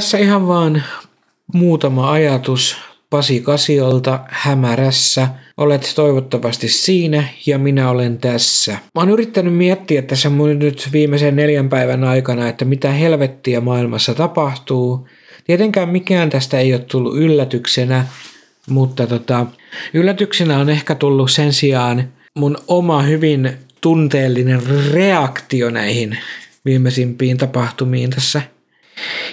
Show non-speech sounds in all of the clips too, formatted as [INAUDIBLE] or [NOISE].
Tässä ihan vaan muutama ajatus Pasi Kasiolta hämärässä. Olet toivottavasti siinä ja minä olen tässä. Mä oon yrittänyt miettiä tässä mun nyt viimeisen neljän päivän aikana, että mitä helvettiä maailmassa tapahtuu. Tietenkään mikään tästä ei ole tullut yllätyksenä, mutta tota, yllätyksenä on ehkä tullut sen sijaan mun oma hyvin tunteellinen reaktio näihin viimeisimpiin tapahtumiin tässä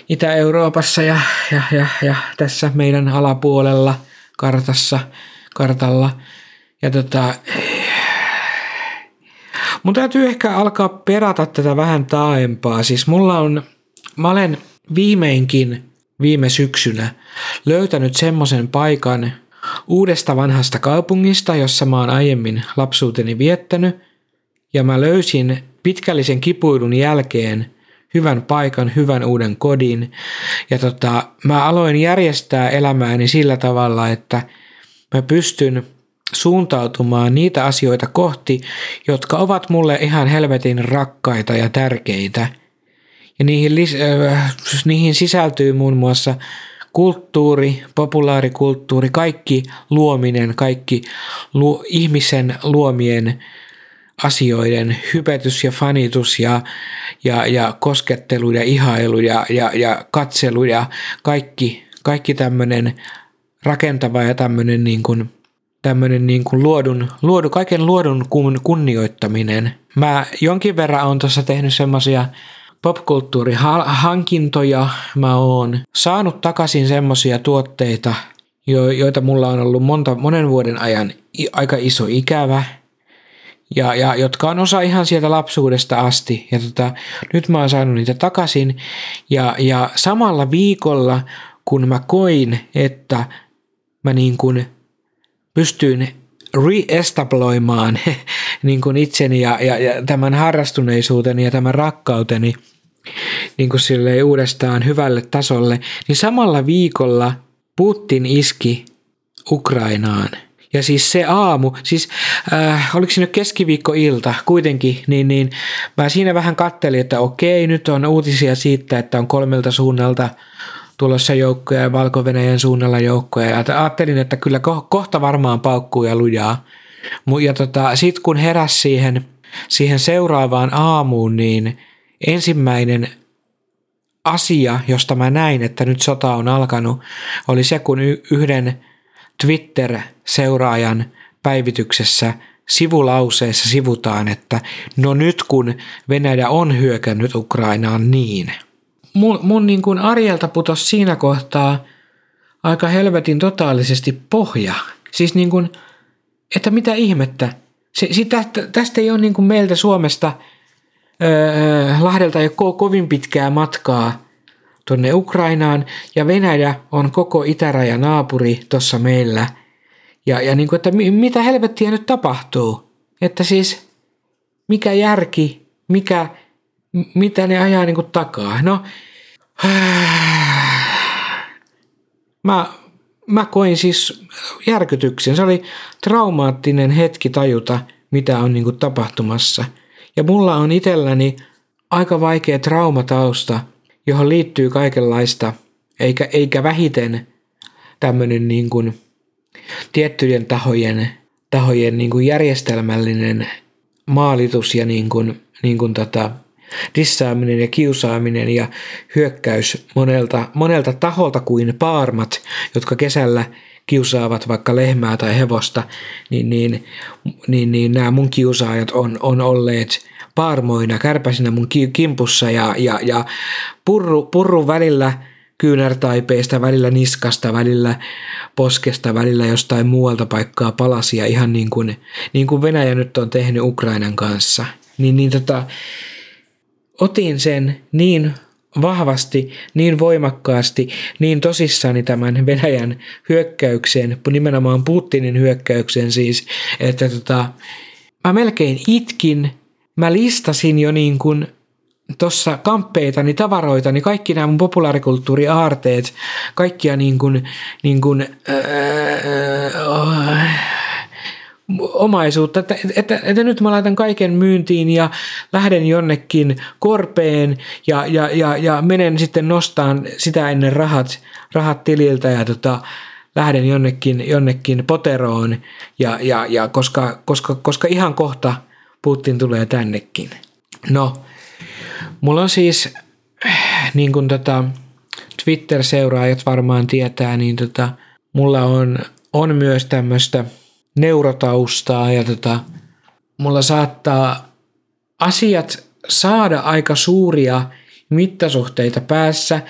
Itä-Euroopassa ja, ja, ja, ja tässä meidän alapuolella kartassa, kartalla. Ja tota, mun täytyy ehkä alkaa perata tätä vähän taaempaa. Siis mulla on, mä olen viimeinkin viime syksynä löytänyt semmoisen paikan uudesta vanhasta kaupungista, jossa mä oon aiemmin lapsuuteni viettänyt. Ja mä löysin pitkällisen kipuilun jälkeen – hyvän paikan, hyvän uuden kodin. Ja tota, mä aloin järjestää elämääni sillä tavalla, että mä pystyn suuntautumaan niitä asioita kohti, jotka ovat mulle ihan helvetin rakkaita ja tärkeitä. Ja niihin, äh, niihin sisältyy muun muassa kulttuuri, populaarikulttuuri, kaikki luominen, kaikki lu- ihmisen luomien asioiden hypetys ja fanitus ja, ja, ja koskettelu ja ihailu ja, ja, ja katselu ja kaikki, kaikki tämmöinen rakentava ja tämmöinen niin kuin, tämmöinen niin kuin luodun, luodu, kaiken luodun kun, kunnioittaminen. Mä jonkin verran on tuossa tehnyt semmoisia popkulttuurihankintoja. Mä oon saanut takaisin semmoisia tuotteita, joita mulla on ollut monta, monen vuoden ajan aika iso ikävä – ja, ja jotka on osa ihan sieltä lapsuudesta asti. Ja tota, nyt mä oon saanut niitä takaisin. Ja, ja samalla viikolla, kun mä koin, että mä niin kuin pystyin reestabloimaan [LAUGHS] niin kuin itseni ja, ja, ja tämän harrastuneisuuteni ja tämän rakkauteni niin kuin uudestaan hyvälle tasolle, niin samalla viikolla Putin iski Ukrainaan – ja siis se aamu, siis äh, oliko nyt keskiviikkoilta kuitenkin, niin, niin mä siinä vähän kattelin, että okei, nyt on uutisia siitä, että on kolmelta suunnalta tulossa joukkoja ja valko suunnalla joukkoja. Ja ajattelin, että kyllä kohta varmaan paukkuu ja lujaa. Ja tota, sitten kun heräs siihen, siihen seuraavaan aamuun, niin ensimmäinen asia, josta mä näin, että nyt sota on alkanut, oli se, kun yhden Twitter-seuraajan päivityksessä sivulauseessa sivutaan, että no nyt kun Venäjä on hyökännyt Ukrainaan niin. Mun, mun niin kuin arjelta putosi siinä kohtaa aika helvetin totaalisesti pohja. Siis niin kuin, että mitä ihmettä. Se, tästä, tästä ei ole niin kuin meiltä Suomesta öö, Lahdelta ei ole kovin pitkää matkaa – tuonne Ukrainaan ja Venäjä on koko itäraja naapuri tuossa meillä. Ja, ja niin kuin, että mitä helvettiä nyt tapahtuu? Että siis mikä järki, mikä, mitä ne ajaa niin kuin takaa? No, [SIGHS] mä, mä koin siis järkytyksen. Se oli traumaattinen hetki tajuta, mitä on niin kuin tapahtumassa. Ja mulla on itselläni aika vaikea traumatausta – johon liittyy kaikenlaista, eikä, eikä vähiten tämmöinen niin kuin tiettyjen tahojen, tahojen niin kuin järjestelmällinen maalitus ja niin kuin, niin kuin tota, dissaaminen ja kiusaaminen ja hyökkäys monelta, monelta taholta kuin paarmat, jotka kesällä kiusaavat vaikka lehmää tai hevosta, niin, niin, niin, niin nämä mun kiusaajat on, on olleet paarmoina, kärpäsinä mun kimpussa ja, ja, ja purru, purru välillä kyynärtaipeista, välillä niskasta, välillä poskesta, välillä jostain muualta paikkaa palasia, ihan niin kuin, niin kuin Venäjä nyt on tehnyt Ukrainan kanssa. Niin, niin tota, otin sen niin vahvasti, niin voimakkaasti, niin tosissani tämän Venäjän hyökkäyksen, nimenomaan Putinin hyökkäyksen siis, että tota, mä melkein itkin, mä listasin jo niin kuin tuossa kamppeitani, tavaroitani, kaikki nämä mun populaarikulttuuriaarteet, kaikkia niin kuin, niin kuin, öö, omaisuutta, että, että, että nyt mä laitan kaiken myyntiin ja lähden jonnekin korpeen ja, ja, ja, ja menen sitten nostaan sitä ennen rahat, rahat tililtä ja tota, lähden jonnekin, jonnekin poteroon, ja, ja, ja koska, koska, koska ihan kohta Putin tulee tännekin. No, mulla on siis, niin kuin tota, Twitter-seuraajat varmaan tietää, niin tota, mulla on, on myös tämmöistä neurotaustaa ja tota, mulla saattaa asiat saada aika suuria mittasuhteita päässä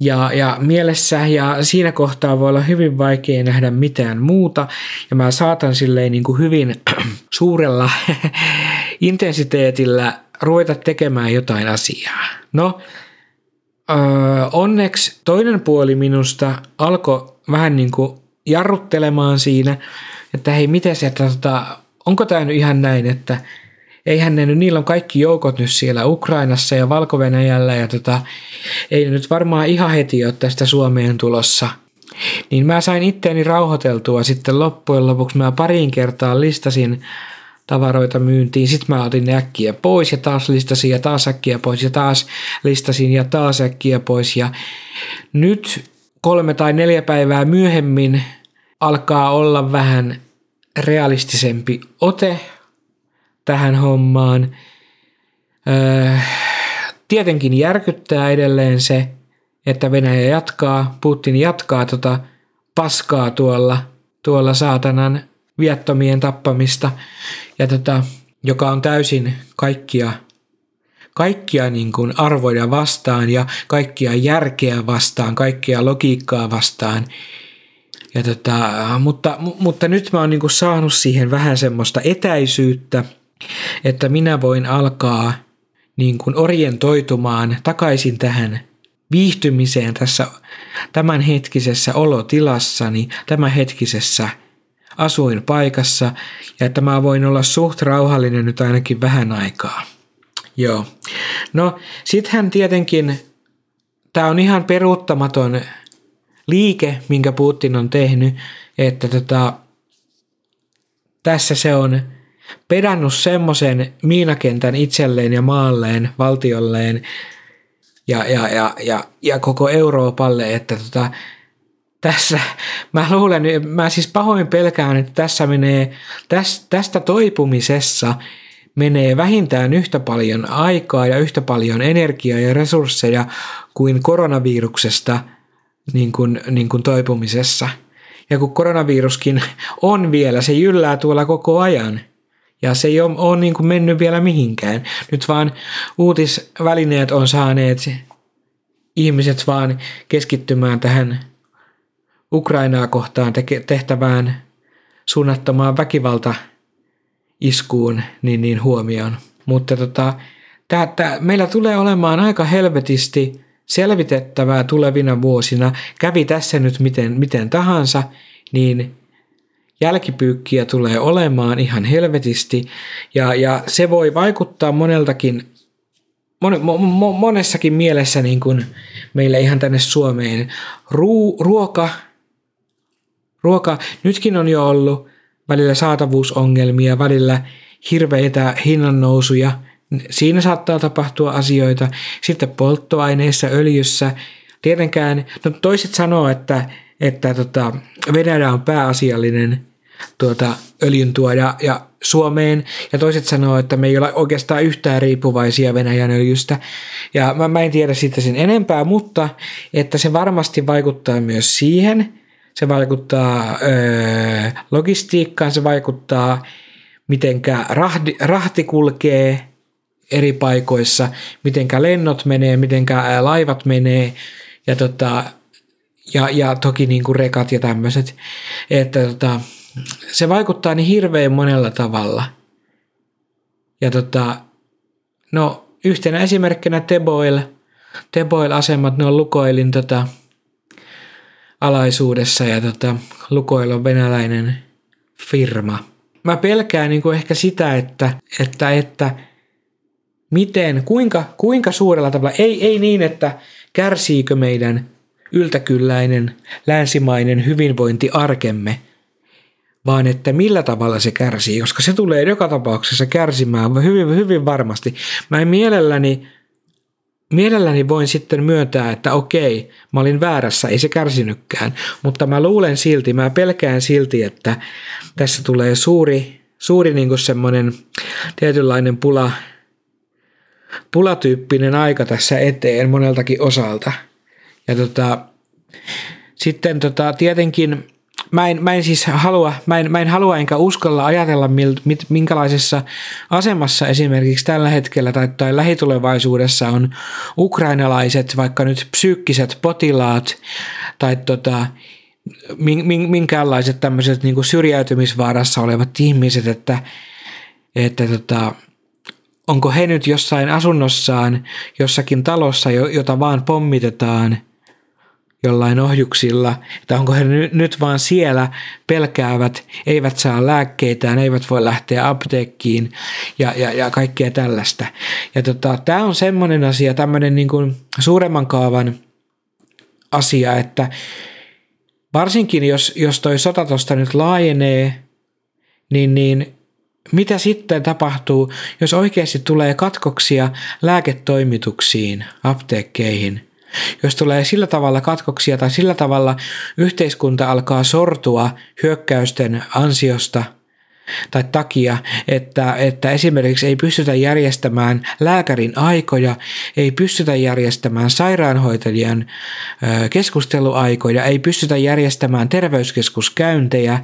ja, ja mielessä ja siinä kohtaa voi olla hyvin vaikea nähdä mitään muuta ja mä saatan silleen niin kuin hyvin [CLEARS THROAT] suurella [LAUGHS] intensiteetillä ruveta tekemään jotain asiaa. No, öö, onneksi toinen puoli minusta alkoi vähän niin kuin jarruttelemaan siinä, että hei, miten se, että tota, onko tämä nyt ihan näin, että eihän ne nyt, niillä on kaikki joukot nyt siellä Ukrainassa ja valko ja tota, ei ne nyt varmaan ihan heti ole tästä Suomeen tulossa. Niin mä sain itteeni rauhoiteltua sitten loppujen lopuksi. Mä pariin kertaa listasin tavaroita myyntiin, sitten mä otin ne äkkiä pois ja taas listasin ja taas äkkiä pois ja taas listasin ja taas äkkiä pois. Ja nyt kolme tai neljä päivää myöhemmin alkaa olla vähän realistisempi ote tähän hommaan. Öö, tietenkin järkyttää edelleen se, että Venäjä jatkaa, Putin jatkaa tota paskaa tuolla, tuolla saatanan viattomien tappamista, ja tota, joka on täysin kaikkia, kaikkia niin kuin arvoja vastaan ja kaikkia järkeä vastaan, kaikkia logiikkaa vastaan. Ja tota, mutta, mutta nyt mä oon niin kuin saanut siihen vähän semmoista etäisyyttä – että minä voin alkaa niin kuin orientoitumaan takaisin tähän viihtymiseen tässä tämänhetkisessä olotilassani, tämänhetkisessä asuinpaikassa ja että mä voin olla suht rauhallinen nyt ainakin vähän aikaa. Joo. No, sittenhän tietenkin tämä on ihan peruuttamaton liike, minkä Putin on tehnyt, että tota, tässä se on pedannut semmoisen miinakentän itselleen ja maalleen, valtiolleen ja, ja, ja, ja, ja koko Euroopalle, että tota, tässä, [LAUGHS] mä luulen, mä siis pahoin pelkään, että tässä menee, tästä toipumisessa menee vähintään yhtä paljon aikaa ja yhtä paljon energiaa ja resursseja kuin koronaviruksesta niin kuin, niin kuin toipumisessa. Ja kun koronaviruskin on vielä, se jyllää tuolla koko ajan – ja se ei ole, ole niin kuin mennyt vielä mihinkään. Nyt vaan uutisvälineet on saaneet ihmiset vaan keskittymään tähän Ukrainaa kohtaan tehtävään suunnattomaan väkivalta iskuun niin, niin huomioon. Mutta tota, tää, tää, meillä tulee olemaan aika helvetisti selvitettävää tulevina vuosina. Kävi tässä nyt miten, miten tahansa, niin jälkipyykkiä tulee olemaan ihan helvetisti ja, ja se voi vaikuttaa moneltakin, mon, mo, mo, monessakin mielessä niin kuin meille ihan tänne Suomeen. Ru, ruoka, ruoka, nytkin on jo ollut välillä saatavuusongelmia, välillä hirveitä hinnannousuja, siinä saattaa tapahtua asioita. Sitten polttoaineissa, öljyssä, tietenkään, no toiset sanoo, että, että tota, Venäjä on pääasiallinen tuota, öljyntuoja ja Suomeen, ja toiset sanoo, että me ei ole oikeastaan yhtään riippuvaisia Venäjän öljystä. Ja mä, mä en tiedä siitä sen enempää, mutta että se varmasti vaikuttaa myös siihen. Se vaikuttaa öö, logistiikkaan, se vaikuttaa mitenkä rahti, rahti kulkee eri paikoissa, mitenkä lennot menee, mitenkä laivat menee, ja, tota, ja, ja toki niin kuin rekat ja tämmöiset. Että tota, se vaikuttaa niin hirveän monella tavalla. Ja tota, no yhtenä esimerkkinä Teboil, Teboil-asemat, ne on Lukoilin tota, alaisuudessa ja tota, Lukoil on venäläinen firma. Mä pelkään niin kuin ehkä sitä, että, että, että miten, kuinka, kuinka suurella tavalla, ei, ei niin, että kärsiikö meidän yltäkylläinen länsimainen hyvinvointi arkemme – vaan että millä tavalla se kärsii, koska se tulee joka tapauksessa kärsimään hyvin, hyvin varmasti. Mä en mielelläni, mielelläni voin sitten myöntää, että okei, mä olin väärässä, ei se kärsinytkään, mutta mä luulen silti, mä pelkään silti, että tässä tulee suuri, suuri niin semmoinen tietynlainen pula, pulatyyppinen aika tässä eteen moneltakin osalta. Ja tota, sitten tota, tietenkin mä en, mä en siis halua, mä en, mä en halua enkä uskalla ajatella, mit, minkälaisessa asemassa esimerkiksi tällä hetkellä tai, tai lähitulevaisuudessa on ukrainalaiset, vaikka nyt psyykkiset potilaat tai tota, minkäänlaiset tämmöiset niin syrjäytymisvaarassa olevat ihmiset, että, että tota, onko he nyt jossain asunnossaan, jossakin talossa, jota vaan pommitetaan – jollain ohjuksilla, että onko he nyt vaan siellä pelkäävät, eivät saa lääkkeitään, eivät voi lähteä apteekkiin ja, ja, ja kaikkea tällaista. Ja tota, tämä on semmoinen asia, tämmöinen niin kuin suuremman kaavan asia, että varsinkin jos, jos toi sota tuosta nyt laajenee, niin, niin mitä sitten tapahtuu, jos oikeasti tulee katkoksia lääketoimituksiin, apteekkeihin – jos tulee sillä tavalla katkoksia tai sillä tavalla yhteiskunta alkaa sortua hyökkäysten ansiosta tai takia, että, että esimerkiksi ei pystytä järjestämään lääkärin aikoja, ei pystytä järjestämään sairaanhoitajan keskusteluaikoja, ei pystytä järjestämään terveyskeskuskäyntejä,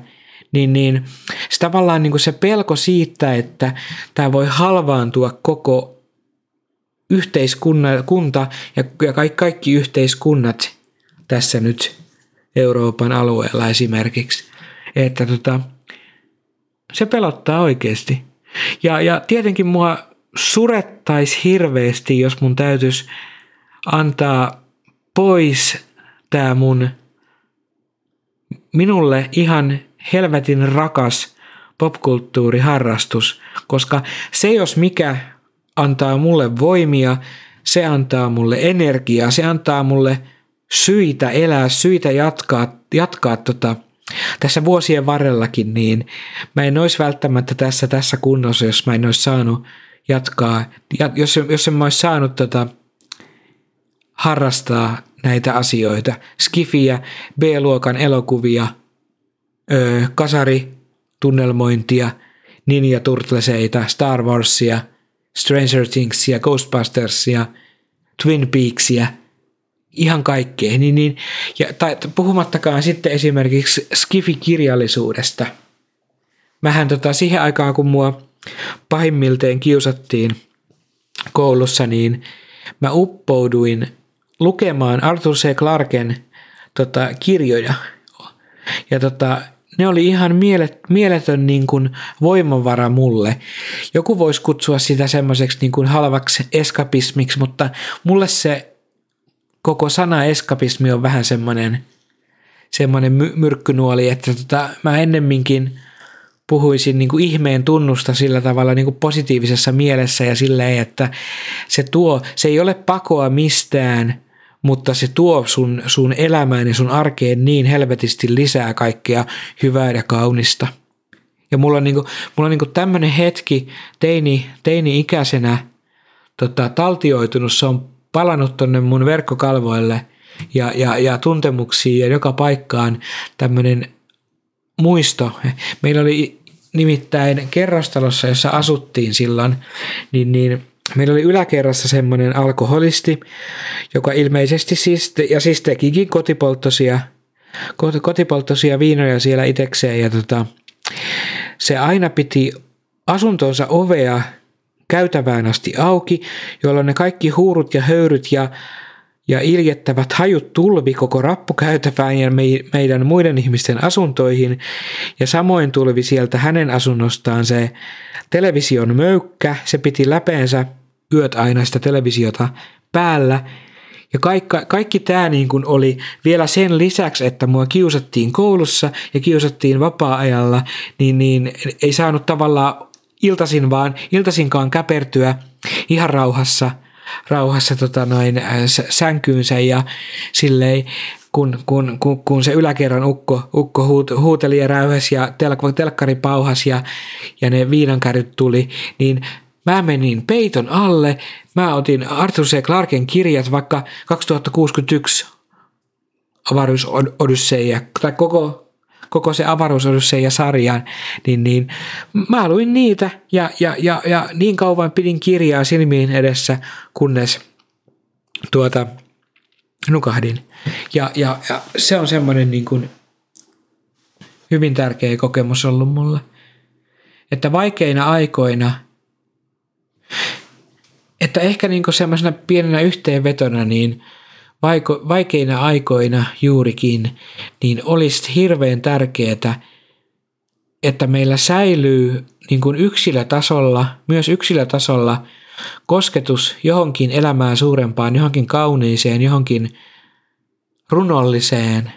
niin, niin se tavallaan niin kuin se pelko siitä, että tämä voi halvaantua koko yhteiskunta ja, ja kaikki, kaikki yhteiskunnat tässä nyt Euroopan alueella esimerkiksi, että tota, se pelottaa oikeasti. Ja, ja tietenkin mua surettaisi hirveästi, jos mun täytyisi antaa pois tämä mun minulle ihan helvetin rakas popkulttuuriharrastus, koska se jos mikä antaa mulle voimia, se antaa mulle energiaa, se antaa mulle syitä elää, syitä jatkaa, jatkaa tota, tässä vuosien varrellakin, niin mä en olisi välttämättä tässä, tässä kunnossa, jos mä en olisi saanut jatkaa, ja jos, jos en mä olisi saanut tota, harrastaa näitä asioita, skifiä, B-luokan elokuvia, öö, kasari, tunnelmointia, Ninja Turtleseita, Star Warsia – Stranger Thingsia, Ghostbustersia, Twin Peaksia, ihan kaikkea. Niin, niin, ja, tai, puhumattakaan sitten esimerkiksi Skifi-kirjallisuudesta. Mähän tota, siihen aikaan, kun mua pahimmilteen kiusattiin koulussa, niin mä uppouduin lukemaan Arthur C. Clarken tota, kirjoja. Ja tota, ne oli ihan mielet, mieletön niin kuin voimavara mulle. Joku voisi kutsua sitä semmoiseksi niin kuin halvaksi eskapismiksi, mutta mulle se koko sana eskapismi on vähän semmoinen, semmoinen my- myrkkynuoli, että tota, mä ennemminkin puhuisin niin kuin ihmeen tunnusta sillä tavalla niin kuin positiivisessa mielessä ja silleen, että se tuo, se ei ole pakoa mistään – mutta se tuo sun, sun elämään ja sun arkeen niin helvetisti lisää kaikkea hyvää ja kaunista. Ja mulla on, niinku, mulla on niinku tämmöinen hetki teini, teini-ikäisenä tota, taltioitunut, se on palannut tonne mun verkkokalvoille ja, ja, ja tuntemuksiin ja joka paikkaan tämmöinen muisto. Meillä oli nimittäin kerrostalossa, jossa asuttiin silloin, niin, niin meillä oli yläkerrassa semmoinen alkoholisti, joka ilmeisesti siis, ja siis tekikin kotipolttosia, kotipolttosia viinoja siellä itekseen ja tota, se aina piti asuntonsa ovea käytävään asti auki, jolloin ne kaikki huurut ja höyryt ja, ja iljettävät hajut tulvi koko rappukäytävään ja meidän muiden ihmisten asuntoihin. Ja samoin tulvi sieltä hänen asunnostaan se television möykkä, se piti läpeensä yöt aina sitä televisiota päällä. Ja kaikki, kaikki tämä niin kuin oli vielä sen lisäksi, että mua kiusattiin koulussa ja kiusattiin vapaa-ajalla, niin, niin ei saanut tavallaan iltasin vaan, iltasinkaan käpertyä ihan rauhassa, rauhassa tota noin, äh, sänkyynsä ja silleen kun, kun, kun, kun se yläkerran ukko, ukko huut, huuteli ja räyhäsi ja telk, telkkari pauhasi ja, ja ne viinankäryt tuli, niin mä menin peiton alle, mä otin Arthur C. Clarken kirjat, vaikka 2061 avaruusodysseiä, tai koko, koko se avaruusodysseiä sarjan, niin, niin mä luin niitä ja, ja, ja, ja niin kauan pidin kirjaa silmiin edessä, kunnes tuota, nukahdin. Ja, ja, ja se on semmoinen niin kuin hyvin tärkeä kokemus ollut mulle. Että vaikeina aikoina, että ehkä niin semmoisena pienenä yhteenvetona, niin vaiko, vaikeina aikoina juurikin, niin olisi hirveän tärkeää, että meillä säilyy niin kuin yksilötasolla, myös yksilötasolla – kosketus johonkin elämää suurempaan, johonkin kauniiseen, johonkin runolliseen.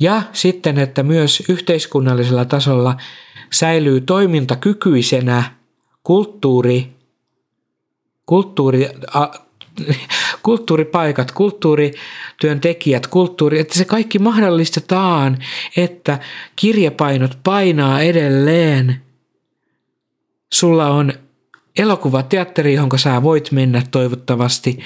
Ja sitten, että myös yhteiskunnallisella tasolla säilyy toimintakykyisenä kulttuuri, kulttuuri, kulttuuripaikat, kulttuurityöntekijät, kulttuuri, että se kaikki mahdollistetaan, että kirjapainot painaa edelleen. Sulla on elokuvateatteri, johon sä voit mennä toivottavasti,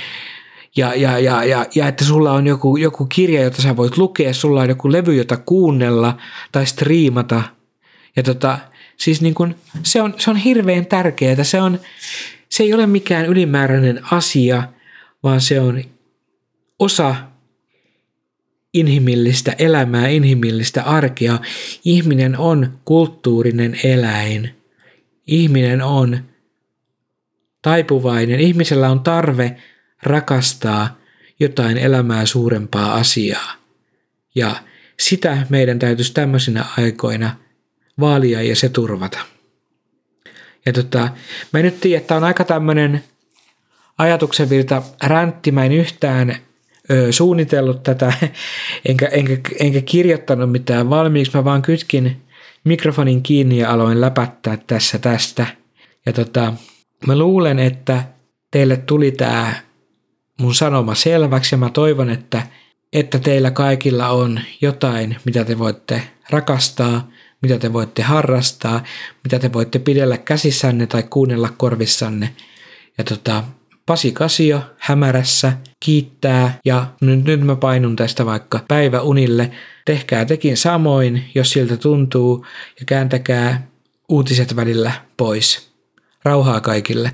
ja, ja, ja, ja, ja että sulla on joku, joku kirja, jota sä voit lukea, sulla on joku levy, jota kuunnella tai striimata. Ja tota, siis niin kun, se, on, se on hirveän tärkeää. Se, on, se ei ole mikään ylimääräinen asia, vaan se on osa inhimillistä elämää, inhimillistä arkea. Ihminen on kulttuurinen eläin. Ihminen on taipuvainen. Ihmisellä on tarve rakastaa jotain elämää suurempaa asiaa. Ja sitä meidän täytyisi tämmöisinä aikoina vaalia ja se turvata. Ja tota, mä en nyt tiedä, että on aika tämmöinen ajatuksen virta räntti. Mä en yhtään ö, suunnitellut tätä, enkä, enkä, enkä kirjoittanut mitään valmiiksi. Mä vaan kytkin mikrofonin kiinni ja aloin läpättää tässä tästä. Ja tota, Mä luulen, että teille tuli tämä mun sanoma selväksi ja mä toivon, että, että teillä kaikilla on jotain, mitä te voitte rakastaa, mitä te voitte harrastaa, mitä te voitte pidellä käsissänne tai kuunnella korvissanne. Ja tota, Pasi Kasio hämärässä kiittää ja nyt, nyt mä painun tästä vaikka päiväunille. Tehkää tekin samoin, jos siltä tuntuu ja kääntäkää uutiset välillä pois. Rauhaa kaikille.